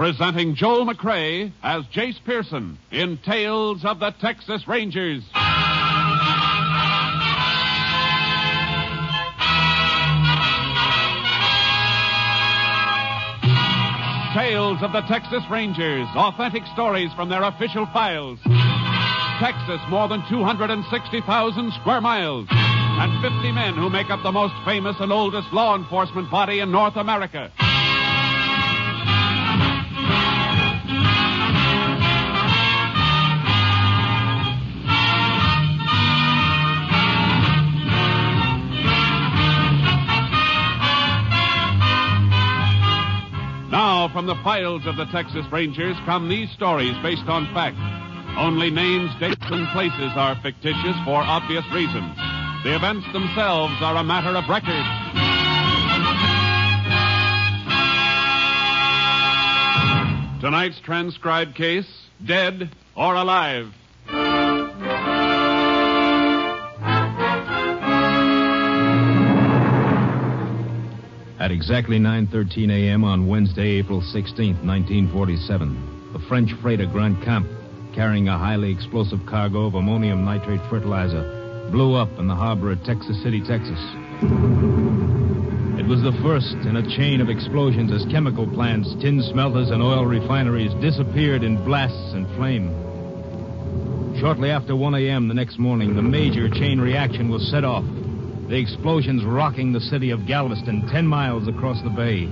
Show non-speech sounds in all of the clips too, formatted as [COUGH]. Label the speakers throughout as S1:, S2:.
S1: Presenting Joel McCrea as Jace Pearson in Tales of the Texas Rangers. Tales of the Texas Rangers, authentic stories from their official files. Texas, more than 260,000 square miles, and 50 men who make up the most famous and oldest law enforcement body in North America. From the files of the Texas Rangers come these stories based on fact. Only names, dates, and places are fictitious for obvious reasons. The events themselves are a matter of record. Tonight's transcribed case Dead or Alive.
S2: At exactly 9:13 a.m. on Wednesday, April 16, 1947, the French freighter Grandcamp, carrying a highly explosive cargo of ammonium nitrate fertilizer, blew up in the harbor at Texas City, Texas. It was the first in a chain of explosions as chemical plants, tin smelters, and oil refineries disappeared in blasts and flame. Shortly after 1 a.m. the next morning, the major chain reaction was set off. The explosions rocking the city of Galveston 10 miles across the bay,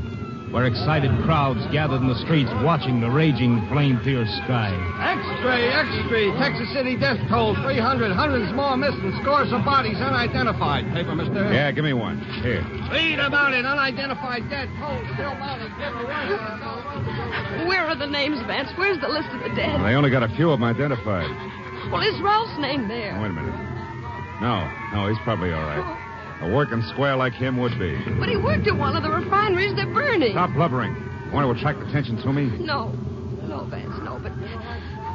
S2: where excited crowds gathered in the streets watching the raging flame-pierced sky.
S3: X-ray, X-ray. Texas City death toll 300. Hundreds more missing. Scores of bodies unidentified. Paper, mister.
S2: Yeah, give me one. Here.
S3: Read about it. Unidentified dead toll still mounted. Give me one.
S4: Where are the names, Vance? Where's the list of the dead?
S2: They only got a few of them identified.
S4: Well, is Ralph's name there?
S2: Wait a minute. No, no, he's probably all right. A working square like him would be.
S4: But he worked at one of the refineries they're burning.
S2: Stop blubbering. You want to attract attention to me?
S4: No. No, Vance, no, but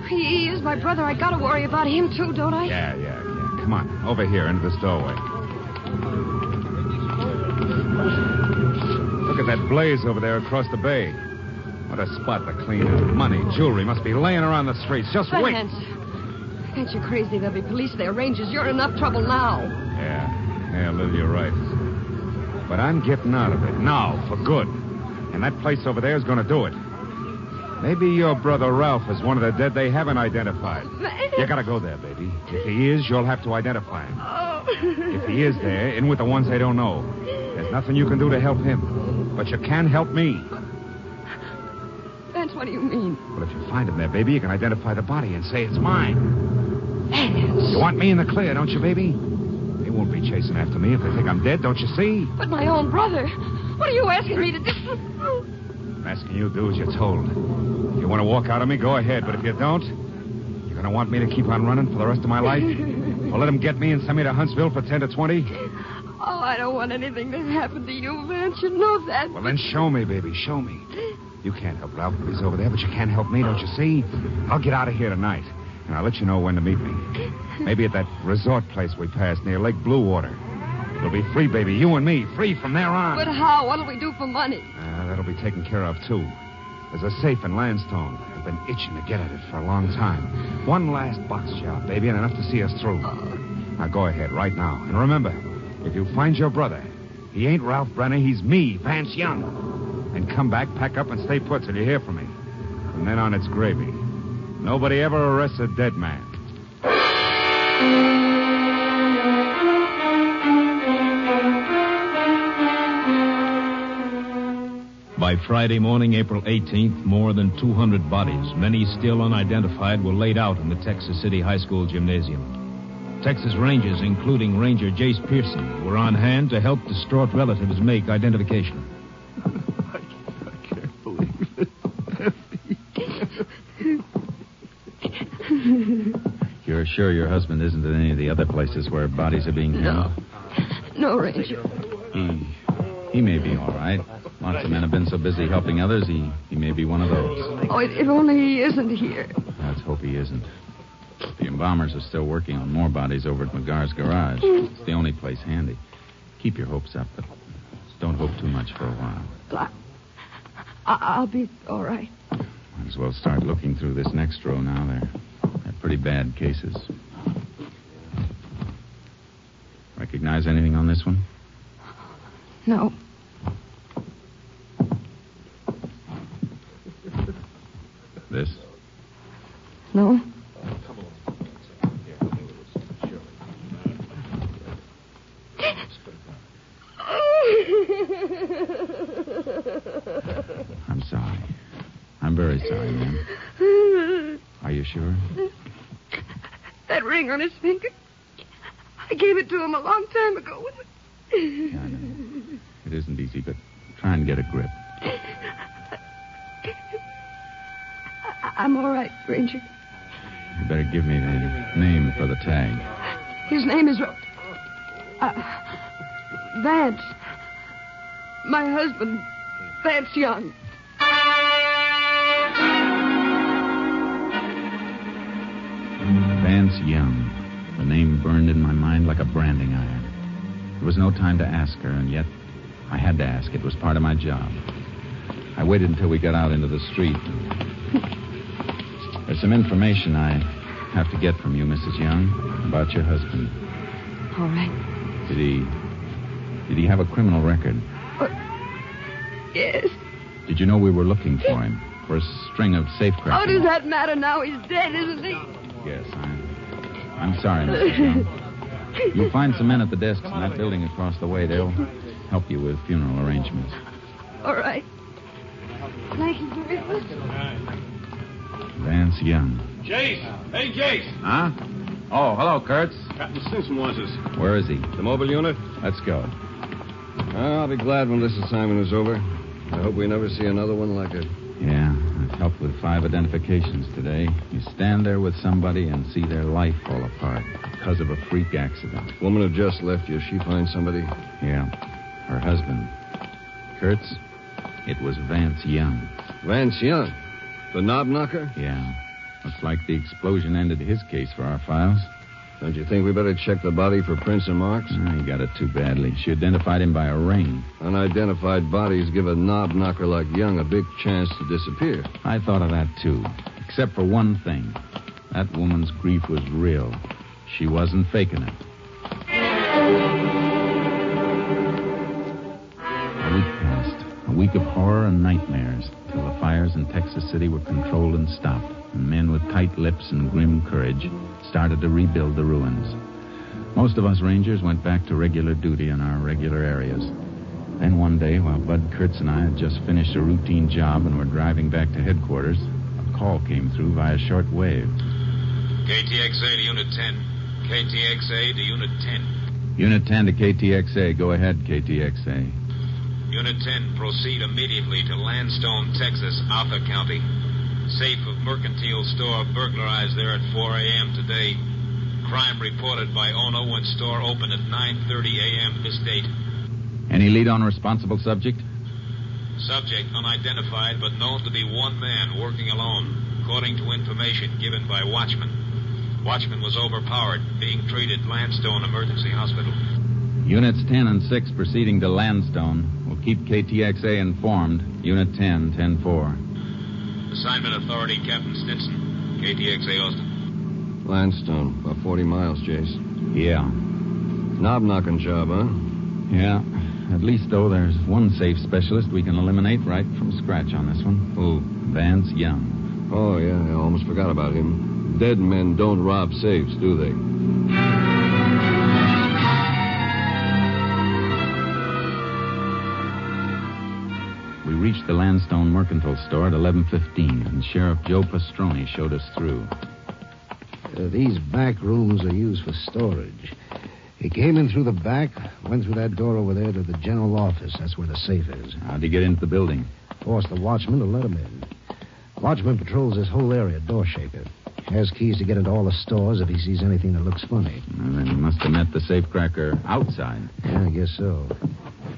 S4: he, is my brother. I gotta worry about him, too, don't I?
S2: Yeah, yeah, yeah. Come on, over here into this doorway. Look at that blaze over there across the bay. What a spot to clean up. Money, jewelry must be laying around the streets. Just
S4: But,
S2: wait.
S4: Vance, Vance, you're crazy. There'll be police there, rangers. You're in enough trouble now.
S2: Yeah, yeah, uh, Liv, you're right. But I'm getting out of it now, for good. And that place over there is going to do it. Maybe your brother Ralph is one of the dead they haven't identified. You gotta go there, baby. If he is, you'll have to identify him.
S4: Oh.
S2: If he is there, in with the ones they don't know. There's nothing you can do to help him. But you can help me.
S4: Vance, what do you mean?
S2: Well, if you find him there, baby, you can identify the body and say it's mine.
S4: Vance.
S2: You want me in the clear, don't you, baby? They won't be chasing after me if they think I'm dead, don't you see?
S4: But my own brother. What are you asking me to do?
S2: I'm asking you to do as you're told. If you want to walk out on me, go ahead. But if you don't, you're going to want me to keep on running for the rest of my life? or let them get me and send me to Huntsville for 10 to 20?
S4: Oh, I don't want anything to happen to you, Vance. You know that.
S2: Well, then show me, baby. Show me.
S5: You can't help Ralph he's over there, but you can't help me, don't you see? I'll get out of here tonight, and I'll let you know when to meet me. Maybe at that resort place we passed near Lake Bluewater. We'll be free, baby. You and me, free from there on.
S4: But how? What'll we do for money?
S5: Uh, that'll be taken care of, too. There's a safe in Landstone. I've been itching to get at it for a long time. One last box job, baby, and enough to see us through. Now go ahead right now. And remember, if you find your brother, he ain't Ralph Brenner, he's me, Vance Young. And come back, pack up, and stay put till you hear from me. From then on, it's gravy. Nobody ever arrests a dead man.
S2: By Friday morning, April 18th, more than 200 bodies, many still unidentified, were laid out in the Texas City High School gymnasium. Texas Rangers, including Ranger Jace Pearson, were on hand to help distraught relatives make identification.
S6: You're sure your husband isn't in any of the other places where bodies are being held?
S4: No, Ranger.
S6: He, he may be all right. Lots of men have been so busy helping others, he, he may be one of those.
S4: Oh, if if only he isn't here.
S6: Let's hope he isn't. The embalmers are still working on more bodies over at McGar's garage. Hmm. It's the only place handy. Keep your hopes up, but don't hope too much for a while.
S4: I, I- I'll be all right.
S6: Might as well start looking through this next row now. They're pretty bad cases. Recognize anything on this one?
S4: No.
S6: This?
S4: No.
S6: I'm sorry. I'm very sorry, ma'am. Are you sure?
S4: That ring on his finger. I gave it to him a long time ago.
S6: Yeah, I know. It isn't easy, but try and get a grip.
S4: I'm all right, Ranger.
S6: You better give me the name for the tag.
S4: His name is. Uh, Vance. My husband, Vance Young.
S6: Young. The name burned in my mind like a branding iron. There was no time to ask her, and yet I had to ask. It was part of my job. I waited until we got out into the street. There's some information I have to get from you, Mrs. Young, about your husband.
S4: All right.
S6: Did he. Did he have a criminal record?
S4: Uh, yes.
S6: Did you know we were looking for him? For a string of safecraft?
S4: How does that matter now? He's dead, isn't he?
S6: Yes, I'm. I'm sorry, Mrs. Young. You'll find some men at the desks in that building across the way. They'll help you with funeral arrangements.
S4: All right. Thank you very much.
S6: Vance Young.
S7: Jace! Hey, Jace!
S6: Huh? Oh, hello, Kurtz.
S7: Captain Simpson wants us.
S6: Where is he?
S7: The mobile unit?
S6: Let's go.
S3: I'll be glad when this assignment is over. I hope we never see another one like it.
S6: Yeah, I've helped with five identifications today. You stand there with somebody and see their life fall apart because of a freak accident.
S3: Woman who just left you, she find somebody?
S6: Yeah, her husband. Kurtz, it was Vance Young.
S3: Vance Young. The knob knocker?
S6: Yeah. Looks like the explosion ended his case for our files.
S3: Don't you think we better check the body for prints and marks?
S6: He got it too badly. She identified him by a ring.
S3: Unidentified bodies give a knob knocker like Young a big chance to disappear.
S6: I thought of that, too. Except for one thing. That woman's grief was real. She wasn't faking it. A week passed. A week of horror and nightmares till the fires in Texas City were controlled and stopped, and men with tight lips and grim courage started to rebuild the ruins. Most of us Rangers went back to regular duty in our regular areas. Then one day, while Bud Kurtz and I had just finished a routine job and were driving back to headquarters, a call came through via short wave.
S8: KTXA to Unit 10. KTXA to Unit 10.
S6: Unit 10 to KTXA. Go ahead, KTXA.
S8: Unit 10, proceed immediately to Landstone, Texas, Arthur County. Safe of mercantile store burglarized there at 4 a.m. today. Crime reported by owner when store opened at 9.30 a.m. this date.
S6: Any lead on responsible subject?
S8: Subject unidentified, but known to be one man working alone, according to information given by Watchman. Watchman was overpowered, being treated Landstone Emergency Hospital.
S6: Units 10 and 6 proceeding to Landstone. will keep KTXA informed. Unit 10, 10-4.
S8: Assignment Authority, Captain Stinson. KTXA Austin.
S7: Landstone, about 40 miles, Jace.
S6: Yeah.
S7: Knob knocking job, huh?
S6: Yeah. At least, though, there's one safe specialist we can eliminate right from scratch on this one.
S7: Who?
S6: Vance Young.
S7: Oh, yeah, I almost forgot about him. Dead men don't rob safes, do they?
S6: Reached the Landstone Mercantile Store at 11.15, and Sheriff Joe Pastroni showed us through.
S9: Uh, these back rooms are used for storage. He came in through the back, went through that door over there to the general office. That's where the safe is.
S6: How'd he get into the building?
S9: Forced the watchman to let him in. Watchman patrols this whole area, door shaker. Has keys to get into all the stores if he sees anything that looks funny.
S6: Well, then he must have met the safecracker outside.
S9: Yeah, I guess so.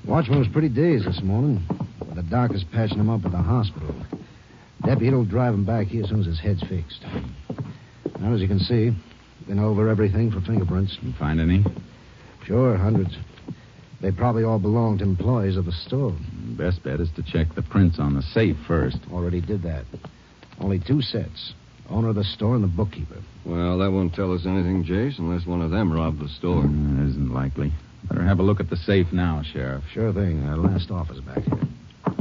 S9: Watchman was pretty dazed this morning. The doc is patching him up at the hospital. Deputy will drive him back here as soon as his head's fixed. Now, as you can see, been over everything for fingerprints.
S6: You find any?
S9: Sure, hundreds. They probably all belong to employees of the store.
S6: Best bet is to check the prints on the safe first.
S9: Already did that. Only two sets. Owner of the store and the bookkeeper.
S7: Well, that won't tell us anything, Jace, unless one of them robbed the store.
S6: Mm, isn't likely. Better have a look at the safe now, Sheriff.
S9: Sure thing. Our last office back here.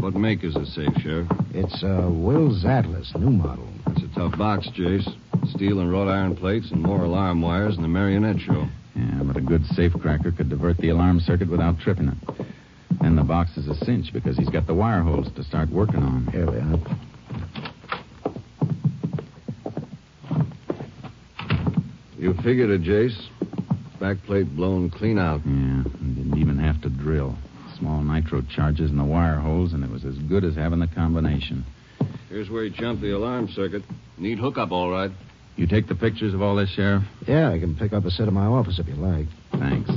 S7: What make is the safe, Sheriff?
S9: It's a Will's Atlas, new model.
S7: It's a tough box, Jace. Steel and wrought iron plates and more alarm wires than the marionette show.
S6: Yeah, but a good safecracker could divert the alarm circuit without tripping it. Then the box is a cinch because he's got the wire holes to start working on.
S9: Here we are.
S7: You figured it, Jace. Backplate blown clean out.
S6: Yeah, didn't even have to drill. Small nitro charges in the wire holes, and it was as good as having the combination.
S7: Here's where he jumped the alarm circuit. Neat hookup, all right.
S6: You take the pictures of all this, Sheriff?
S9: Yeah, I can pick up a set of my office if you like.
S6: Thanks.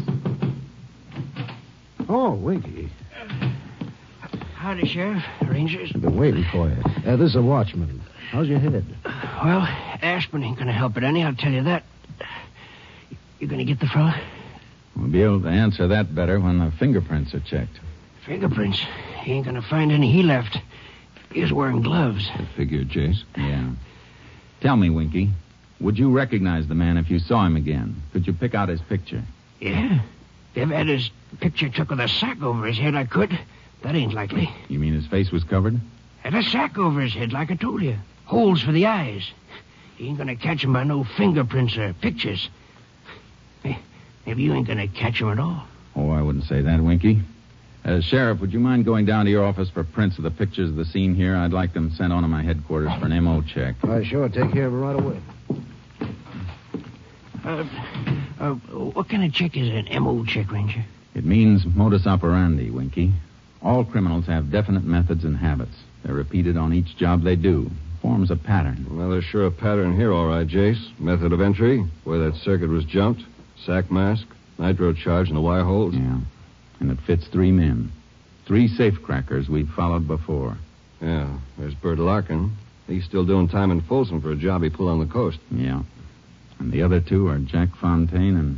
S9: Oh, Winky.
S10: Howdy, Sheriff. Rangers.
S9: I've been waiting for you. Uh, this is a watchman. How's your head?
S10: Well, aspirin ain't gonna help it any, I'll tell you that. You gonna get the fella?
S6: We'll be able to answer that better when the fingerprints are checked.
S10: Fingerprints. He ain't gonna find any he left. He was wearing gloves.
S7: I figured, Jace.
S6: Yeah. Tell me, Winky, would you recognize the man if you saw him again? Could you pick out his picture?
S10: Yeah. If I had his picture took with a sack over his head, I could. That ain't likely.
S6: You mean his face was covered?
S10: Had a sack over his head, like I told you. Holes for the eyes. He ain't gonna catch him by no fingerprints or pictures. Hey, maybe you ain't gonna catch him at all.
S6: Oh, I wouldn't say that, Winky. Uh, Sheriff, would you mind going down to your office for prints of the pictures of the scene here? I'd like them sent on to my headquarters for an MO check.
S9: I sure take care of it right away.
S10: Uh, uh, what kind of check is an MO check, Ranger?
S6: It means modus operandi, Winky. All criminals have definite methods and habits. They're repeated on each job they do. Forms a pattern.
S7: Well, there's sure a pattern here, all right, Jace. Method of entry, where that circuit was jumped, sack mask, nitro charge in the wire holes.
S6: Yeah. And it fits three men. Three safecrackers we've followed before.
S7: Yeah, there's Bert Larkin. He's still doing time in Folsom for a job he pulled on the coast.
S6: Yeah. And the other two are Jack Fontaine and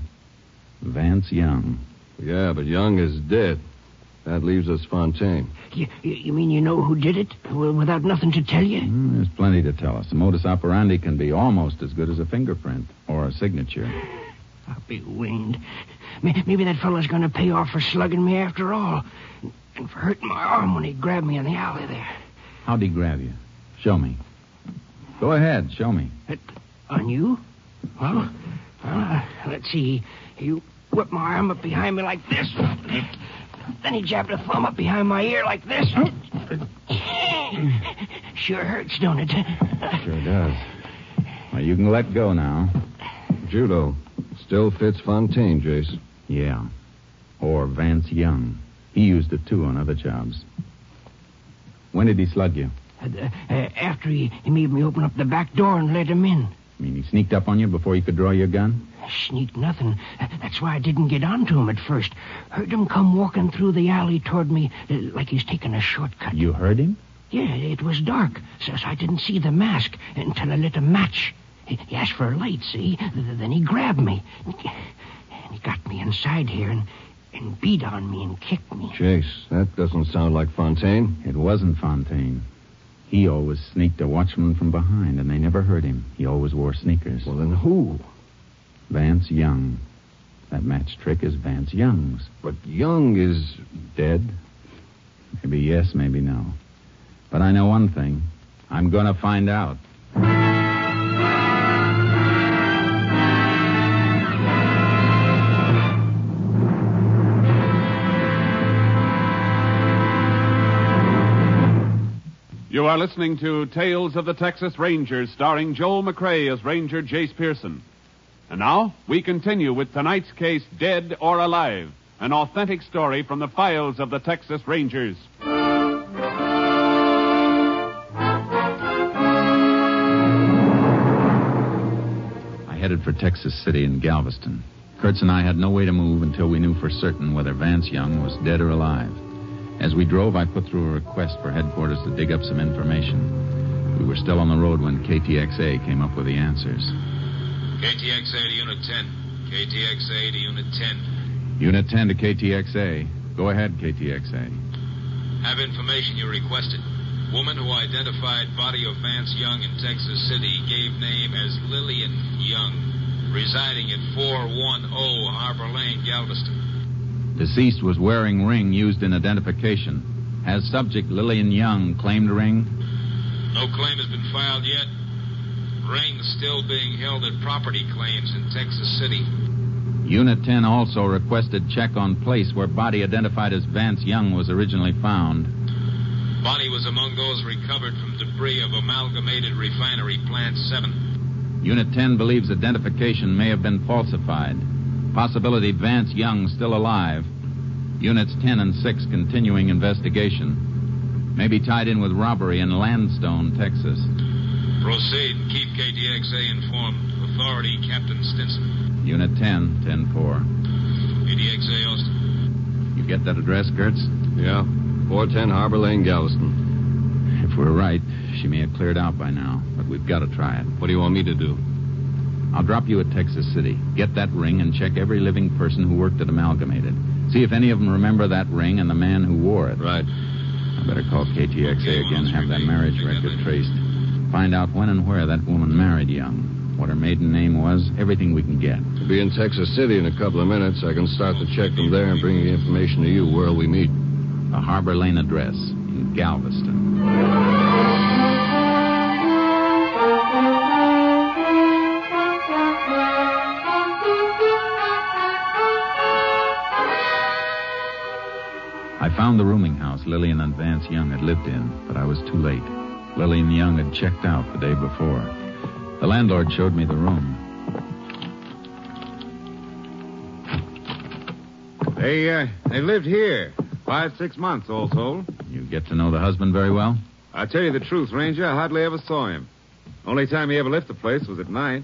S6: Vance Young.
S7: Yeah, but Young is dead. That leaves us Fontaine.
S10: You, you mean you know who did it w- without nothing to tell you?
S6: Mm, there's plenty to tell us. The modus operandi can be almost as good as a fingerprint or a signature.
S10: I'll be winged. Maybe that fellow's going to pay off for slugging me after all. And for hurting my arm when he grabbed me in the alley there.
S6: How'd he grab you? Show me. Go ahead, show me.
S10: It, on you? Well, uh, let's see. He whipped my arm up behind me like this. Then he jabbed a thumb up behind my ear like this. sure hurts, don't it?
S6: Sure does. Well, you can let go now.
S7: Judo. Still fits Fontaine, Jace.
S6: Yeah. Or Vance Young. He used it too on other jobs. When did he slug you?
S10: Uh, uh, after he, he made me open up the back door and let him in.
S6: You mean he sneaked up on you before you could draw your gun?
S10: Sneaked nothing. That's why I didn't get onto him at first. Heard him come walking through the alley toward me uh, like he's taking a shortcut.
S6: You heard him?
S10: Yeah, it was dark, so, so I didn't see the mask until I lit a match. He, he asked for a light, see? Then he grabbed me. And he got me inside here and, and beat on me and kicked me.
S7: Jace, that doesn't sound like Fontaine.
S6: It wasn't Fontaine. He always sneaked a watchman from behind, and they never heard him. He always wore sneakers.
S7: Well, then who?
S6: Vance Young. That match trick is Vance Young's.
S7: But Young is dead.
S6: Maybe yes, maybe no. But I know one thing. I'm going to find out.
S1: You are listening to Tales of the Texas Rangers, starring Joel McCrea as Ranger Jace Pearson. And now, we continue with tonight's case, Dead or Alive, an authentic story from the files of the Texas Rangers.
S6: I headed for Texas City and Galveston. Kurtz and I had no way to move until we knew for certain whether Vance Young was dead or alive. As we drove, I put through a request for headquarters to dig up some information. We were still on the road when KTXA came up with the answers.
S8: KTXA to Unit 10. KTXA to Unit 10.
S6: Unit 10 to KTXA. Go ahead, KTXA.
S8: Have information you requested. Woman who identified body of Vance Young in Texas City gave name as Lillian Young, residing at 410 Harbor Lane, Galveston.
S6: Deceased was wearing ring used in identification. Has subject Lillian Young claimed ring?
S8: No claim has been filed yet. Ring still being held at property claims in Texas City.
S6: Unit 10 also requested check on place where body identified as Vance Young was originally found.
S8: Body was among those recovered from debris of Amalgamated Refinery Plant 7.
S6: Unit 10 believes identification may have been falsified. Possibility Vance Young still alive. Units 10 and 6 continuing investigation. May be tied in with robbery in Landstone, Texas.
S8: Proceed keep KTXA informed. Authority, Captain Stinson.
S6: Unit 10, 10 4.
S8: KTXA, Austin.
S6: You get that address, Kurtz?
S7: Yeah. 410 Harbor Lane, Galveston.
S6: If we're right, she may have cleared out by now, but we've got to try it.
S7: What do you want me to do?
S6: I'll drop you at Texas City. Get that ring and check every living person who worked at Amalgamated. See if any of them remember that ring and the man who wore it.
S7: Right.
S6: I better call KTXA again, have that marriage record traced. Find out when and where that woman married Young. What her maiden name was, everything we can get.
S7: We'll be in Texas City in a couple of minutes. I can start the check from there and bring the information to you where'll we meet.
S6: The Harbor Lane address in Galveston. Found the rooming house Lillian and Vance Young had lived in, but I was too late. Lillian Young had checked out the day before. The landlord showed me the room.
S5: They, uh, they lived here. Five, six months, told.
S6: You get to know the husband very well?
S5: I tell you the truth, Ranger, I hardly ever saw him. Only time he ever left the place was at night.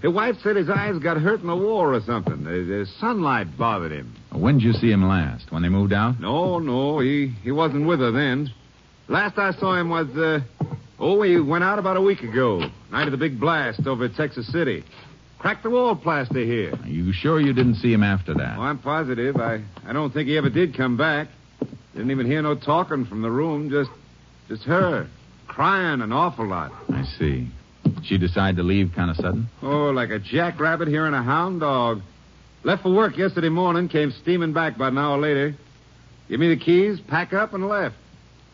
S5: His wife said his eyes got hurt in the war or something. The, the sunlight bothered him.
S6: When did you see him last? When they moved out?
S5: No, no, he, he wasn't with her then. Last I saw him was, uh, oh, he went out about a week ago. Night of the big blast over at Texas City. Cracked the wall plaster here.
S6: Are you sure you didn't see him after that?
S5: Oh, I'm positive. I, I don't think he ever did come back. Didn't even hear no talking from the room. Just, just her. Crying an awful lot.
S6: I see. She decided to leave kind of sudden?
S5: Oh, like a jackrabbit hearing a hound dog. Left for work yesterday morning, came steaming back about an hour later. Give me the keys, pack up, and left.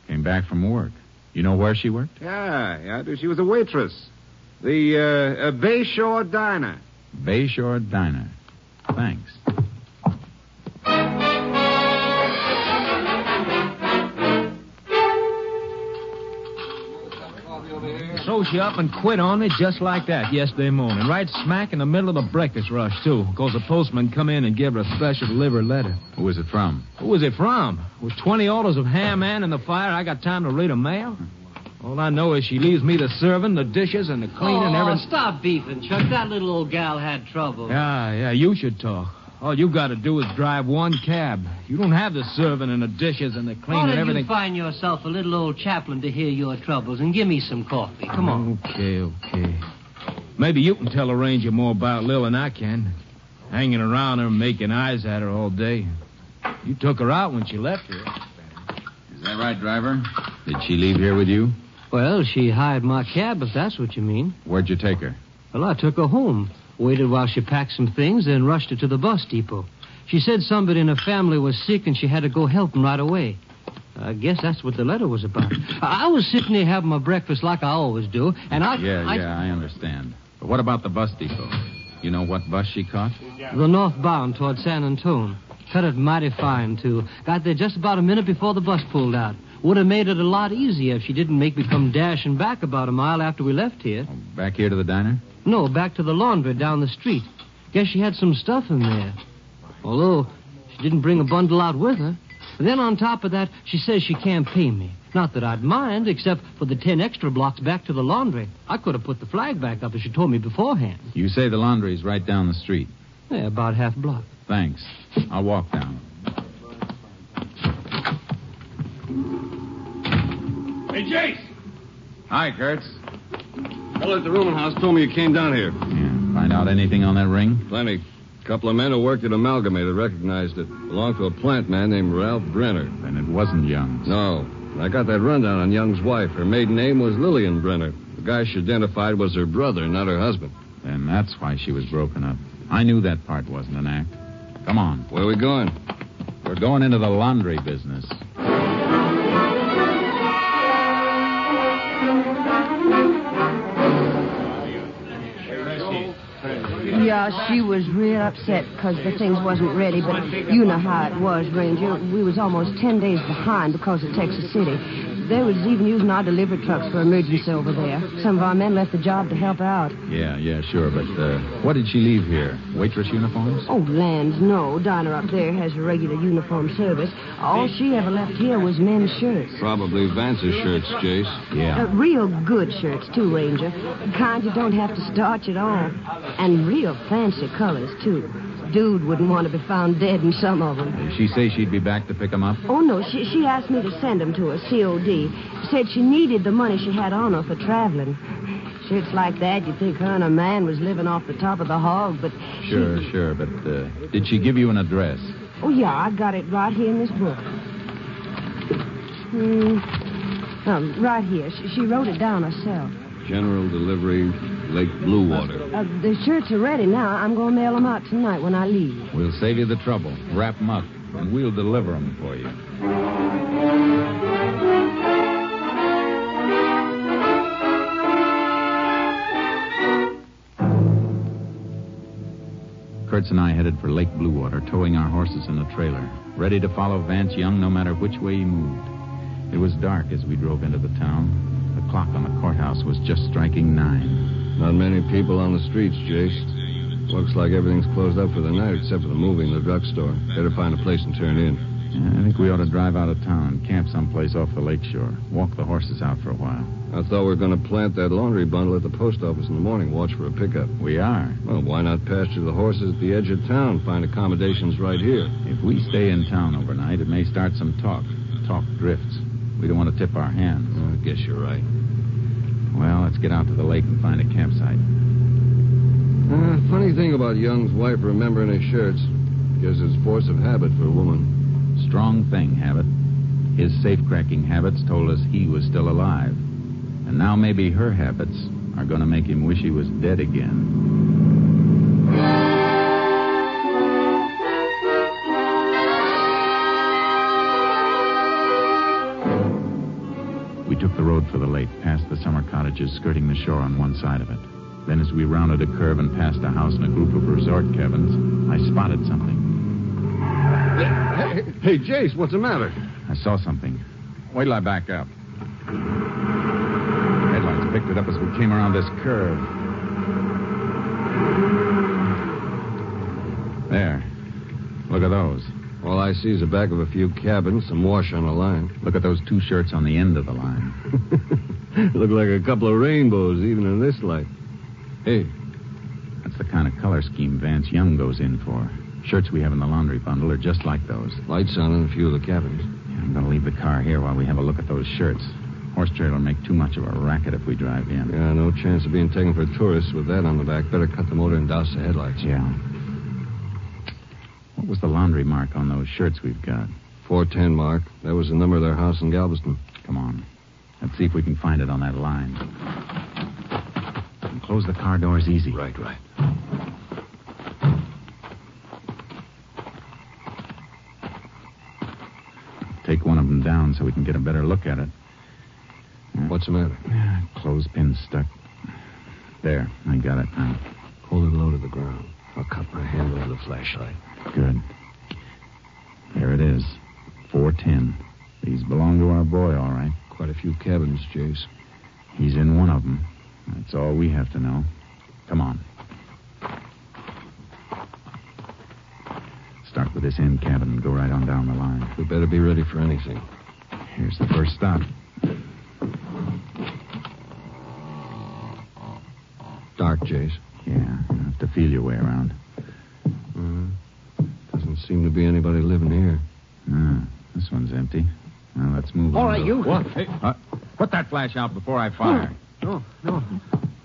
S6: Came back from work. You know where she worked?
S5: Yeah, yeah, I do. She was a waitress. The uh, uh, Bayshore Diner.
S6: Bayshore Diner. Thanks.
S2: So she up and quit on me just like that yesterday morning, right smack in the middle of the breakfast rush, too. Because the postman come in and give her a special delivery letter.
S6: Who was it from?
S2: Who was it from? With 20 orders of ham and in the fire, I got time to read a mail? All I know is she leaves me the serving, the dishes, and the cleaning,
S11: oh,
S2: everything.
S11: stop beefing, Chuck. That little old gal had trouble.
S2: Yeah, yeah, you should talk. All you got to do is drive one cab. You don't have the serving and the dishes and the
S11: Why
S2: cleaning
S11: don't
S2: and everything.
S11: you find yourself a little old chaplain to hear your troubles and give me some coffee? Come on.
S2: Okay, okay. Maybe you can tell a ranger more about Lil than I can. Hanging around her, making eyes at her all day. You took her out when she left here.
S6: Is that right, driver? Did she leave here with you?
S11: Well, she hired my cab, if that's what you mean.
S6: Where'd you take her?
S11: Well, I took her home. Waited while she packed some things, then rushed her to the bus depot. She said somebody in her family was sick and she had to go help them right away. I guess that's what the letter was about. [COUGHS] I was sitting there having my breakfast like I always do, and I.
S6: Yeah,
S11: I,
S6: yeah, I understand. But what about the bus depot? You know what bus she caught?
S11: The northbound toward San Antone. Cut it mighty fine, too. Got there just about a minute before the bus pulled out. Would have made it a lot easier if she didn't make me come dashing back about a mile after we left here.
S6: Oh, back here to the diner?
S11: No, back to the laundry down the street. Guess she had some stuff in there. Although she didn't bring a bundle out with her. Then on top of that, she says she can't pay me. Not that I'd mind, except for the ten extra blocks back to the laundry. I could have put the flag back up if she told me beforehand.
S6: You say the laundry's right down the street.
S11: Yeah, about half block.
S6: Thanks. I'll walk down.
S7: Hey, Jace!
S6: Hi, Kurtz.
S7: Fellow at the rooming house told me you came down here.
S6: Yeah. Find out anything on that ring?
S7: Plenty. A couple of men who worked at Amalgamated recognized it. Belonged to a plant man named Ralph Brenner.
S6: Then it wasn't Young's.
S7: No. I got that rundown on Young's wife. Her maiden name was Lillian Brenner. The guy she identified was her brother, not her husband.
S6: Then that's why she was broken up. I knew that part wasn't an act. Come on.
S7: Where are we going?
S6: We're going into the laundry business.
S12: Yeah, she was real upset because the things wasn't ready, but you know how it was, Ranger. We was almost ten days behind because of Texas City. They was even using our delivery trucks for emergency over there. Some of our men left the job to help out.
S6: Yeah, yeah, sure, but uh, what did she leave here? Waitress uniforms?
S12: Oh, lands, no. Diner up there has a regular uniform service. All she ever left here was men's shirts.
S7: Probably Vance's shirts, Jace. Yeah.
S12: Uh, real good shirts, too, Ranger. Kind you don't have to starch at all. And real fancy colors, too. Dude wouldn't want to be found dead in some of them.
S6: Did she say she'd be back to pick them up?
S12: Oh, no. She, she asked me to send them to her, COD. Said she needed the money she had on her for traveling. Shirts like that, you'd think her and her man was living off the top of the hog, but...
S6: Sure, sure, but uh, did she give you an address?
S12: Oh, yeah, I got it right here in this book. Hmm. Um, right here. She, she wrote it down herself.
S7: General delivery, Lake Blue Water.
S12: Uh, the shirts are ready now. I'm going to mail them out tonight when I leave.
S6: We'll save you the trouble. Wrap 'em up, and we'll deliver 'em for you. Kurtz and I headed for Lake Blue Water, towing our horses in a trailer, ready to follow Vance Young no matter which way he moved. It was dark as we drove into the town. The clock on the courthouse was just striking nine.
S7: Not many people on the streets, Jace. Looks like everything's closed up for the night except for the movie and the drugstore. Better find a place and turn in.
S6: Yeah, I think we ought to drive out of town, and camp someplace off the lakeshore, walk the horses out for a while.
S7: I thought we were going to plant that laundry bundle at the post office in the morning, watch for a pickup.
S6: We are.
S7: Well, why not pasture the horses at the edge of town, find accommodations right here?
S6: If we stay in town overnight, it may start some talk. Talk drifts. We don't want to tip our hands.
S7: I guess you're right.
S6: Well, let's get out to the lake and find a campsite.
S7: Uh, funny thing about Young's wife remembering his shirts. Guess it's force of habit for a woman.
S6: Strong thing, Habit. His safe-cracking habits told us he was still alive. And now maybe her habits are going to make him wish he was dead again. Road for the lake, past the summer cottages skirting the shore on one side of it. Then, as we rounded a curve and passed a house and a group of resort cabins, I spotted something.
S7: Hey, hey, Jace, what's the matter?
S6: I saw something. Wait till I back up. Headlights picked it up as we came around this curve. There. Look at those.
S7: Well, I see is the back of a few cabins, some wash on the line.
S6: Look at those two shirts on the end of the line. [LAUGHS]
S7: Look like a couple of rainbows, even in this light. Hey.
S6: That's the kind of color scheme Vance Young goes in for. Shirts we have in the laundry bundle are just like those.
S7: Lights on in a few of the cabins.
S6: Yeah, I'm going to leave the car here while we have a look at those shirts. Horse trailer will make too much of a racket if we drive in.
S7: Yeah, no chance of being taken for tourists with that on the back. Better cut the motor and douse the headlights.
S6: Yeah. What was the laundry mark on those shirts we've got?
S7: 410 mark. That was the number of their house in Galveston.
S6: Come on. Let's see if we can find it on that line. And close the car doors easy.
S7: Right, right.
S6: Take one of them down so we can get a better look at it.
S7: What's the matter?
S6: Clothespin stuck. There, I got it now.
S7: Hold it low to the ground. I'll cut my hand over the flashlight.
S6: Good. There it is. 410. These belong to our boy, all right.
S7: Quite a few cabins, Jace.
S6: He's in one of them. That's all we have to know. Come on. Start with this end cabin and go right on down the line.
S7: We better be ready for anything.
S6: Here's the first stop.
S7: Dark, Jace.
S6: Yeah, have to feel your way around.
S7: Doesn't seem to be anybody living here.
S6: Ah, this one's empty. Well, let's move
S9: All
S6: on.
S9: right, you.
S6: What? Hey, uh, put that flash out before I fire.
S9: No, no.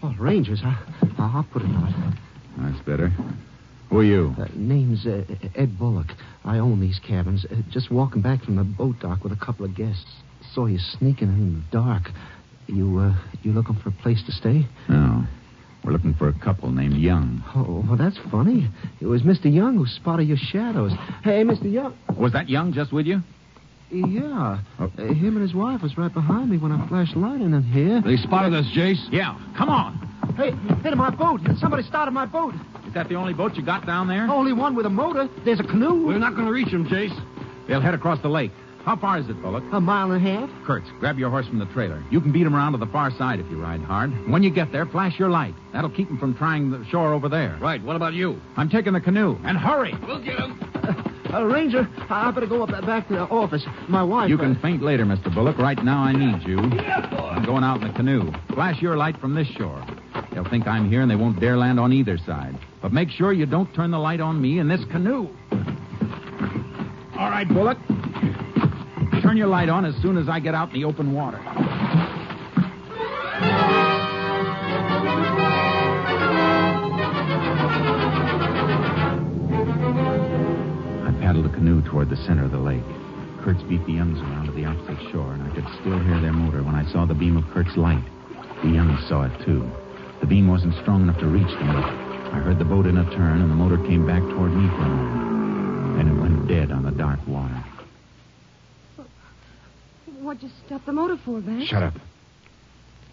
S9: Oh, Rangers. I, I'll put it out.
S6: That's better. Who are you?
S9: Uh, name's uh, Ed Bullock. I own these cabins. Uh, just walking back from the boat dock with a couple of guests. Saw you sneaking in the dark. You, uh, you looking for a place to stay?
S6: No. We're looking for a couple named Young.
S9: Oh, well, that's funny. It was Mr. Young who spotted your shadows. Hey, Mr. Young.
S6: Was that Young just with you?
S9: Yeah.
S6: Oh.
S9: Uh, him and his wife was right behind me when I flashed light in here.
S7: They spotted us, Jace.
S6: Yeah. Come on.
S9: Hey, hit my boat. Somebody started my boat.
S6: Is that the only boat you got down there?
S9: Only one with a motor. There's a canoe.
S7: We're not going to reach them, Jace.
S6: They'll head across the lake. How far is it, Bullock?
S9: A mile and a half.
S6: Kurtz, grab your horse from the trailer. You can beat him around to the far side if you ride hard. When you get there, flash your light. That'll keep him from trying the shore over there.
S7: Right. What about you?
S6: I'm taking the canoe. And hurry!
S7: We'll get them. [LAUGHS]
S9: Uh, Ranger, I better go up back to the office. My wife.
S6: You can
S9: uh,
S6: faint later, Mr. Bullock. Right now, I need you. I'm going out in the canoe. Flash your light from this shore. They'll think I'm here and they won't dare land on either side. But make sure you don't turn the light on me in this canoe. All right, Bullock. Turn your light on as soon as I get out in the open water. I paddled the canoe toward the center of the lake. Kurtz beat the Youngs around to the opposite shore, and I could still hear their motor when I saw the beam of Kurt's light. The Youngs saw it, too. The beam wasn't strong enough to reach them, I heard the boat in a turn, and the motor came back toward me for a moment. Then it went dead on the dark water.
S4: What'd you stop the motor for, Vance?
S5: Shut up.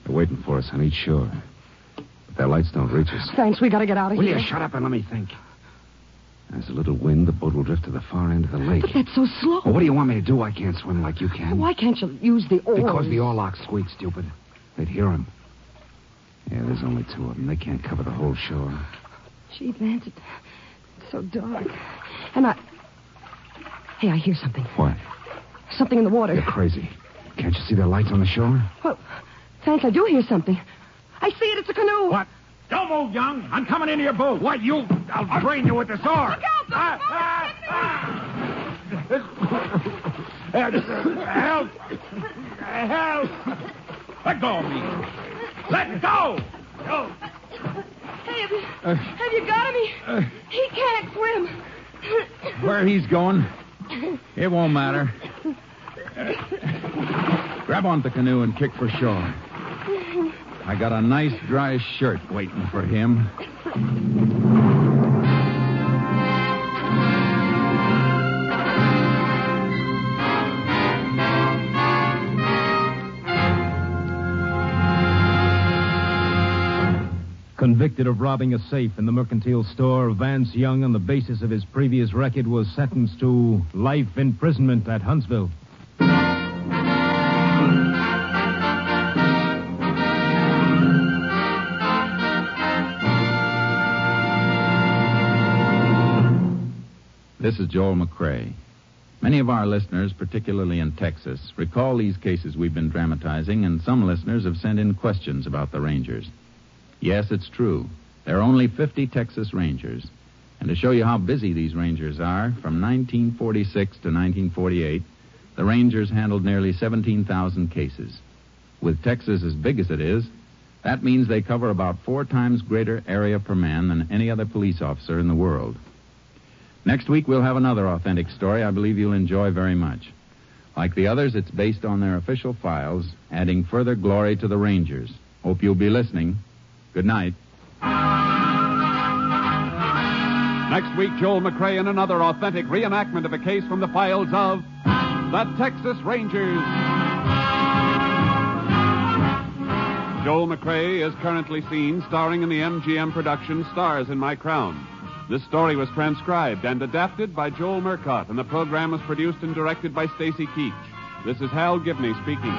S5: They're waiting for us on each shore. But their lights don't reach us.
S4: Vance, we gotta get out of
S5: Will
S4: here.
S5: Will you shut up and let me think? There's a little wind. The boat will drift to the far end of the lake.
S4: But that's so slow.
S5: Well, what do you want me to do? I can't swim like you can.
S4: Why can't you use the oars?
S5: Because the oarlock squeaks, stupid. They'd hear him. Yeah, there's only two of them. They can't cover the whole shore.
S4: Gee, Vance, it's so dark. And I... Hey, I hear something.
S5: What?
S4: Something in the water.
S5: You're crazy. Can't you see the lights on the shore?
S4: Well, Vance. I do hear something. I see it. It's a canoe.
S6: What? Don't move, Young. I'm coming into your boat.
S5: What? You? I'll drain you with this oar.
S4: Look out! The ah, ah, ah.
S6: Help! Help! Let go of me. Let go! Go.
S4: Hey, have you, have you got him? He, he can't swim.
S6: Where he's going, it won't matter. Grab onto the canoe and kick for shore. I got a nice dry shirt waiting for him.
S2: Convicted of robbing a safe in the mercantile store, Vance Young, on the basis of his previous record, was sentenced to life imprisonment at Huntsville.
S6: This is Joel McCrea. Many of our listeners, particularly in Texas, recall these cases we've been dramatizing, and some listeners have sent in questions about the Rangers. Yes, it's true. There are only 50 Texas Rangers. And to show you how busy these Rangers are, from 1946 to 1948, the Rangers handled nearly 17,000 cases. With Texas as big as it is, that means they cover about four times greater area per man than any other police officer in the world. Next week, we'll have another authentic story I believe you'll enjoy very much. Like the others, it's based on their official files, adding further glory to the Rangers. Hope you'll be listening. Good night.
S1: Next week, Joel McCrea in another authentic reenactment of a case from the files of the Texas Rangers. Joel McCrea is currently seen starring in the MGM production Stars in My Crown. This story was transcribed and adapted by Joel Murcott, and the program was produced and directed by Stacy Keach. This is Hal Gibney speaking.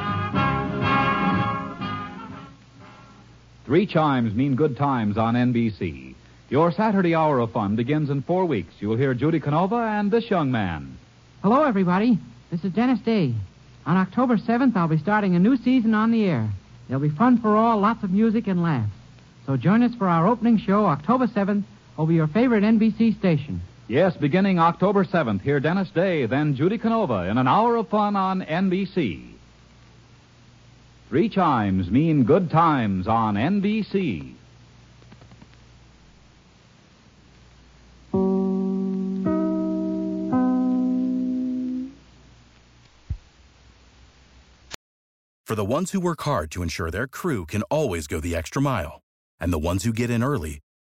S13: Three chimes mean good times on NBC. Your Saturday hour of fun begins in four weeks. You'll hear Judy Canova and this young man.
S14: Hello, everybody. This is Dennis Day. On October 7th, I'll be starting a new season on the air. There'll be fun for all, lots of music and laughs. So join us for our opening show October 7th over your favorite NBC station.
S13: Yes, beginning October 7th, hear Dennis Day, then Judy Canova in an hour of fun on NBC. Three chimes mean good times on NBC.
S15: For the ones who work hard to ensure their crew can always go the extra mile, and the ones who get in early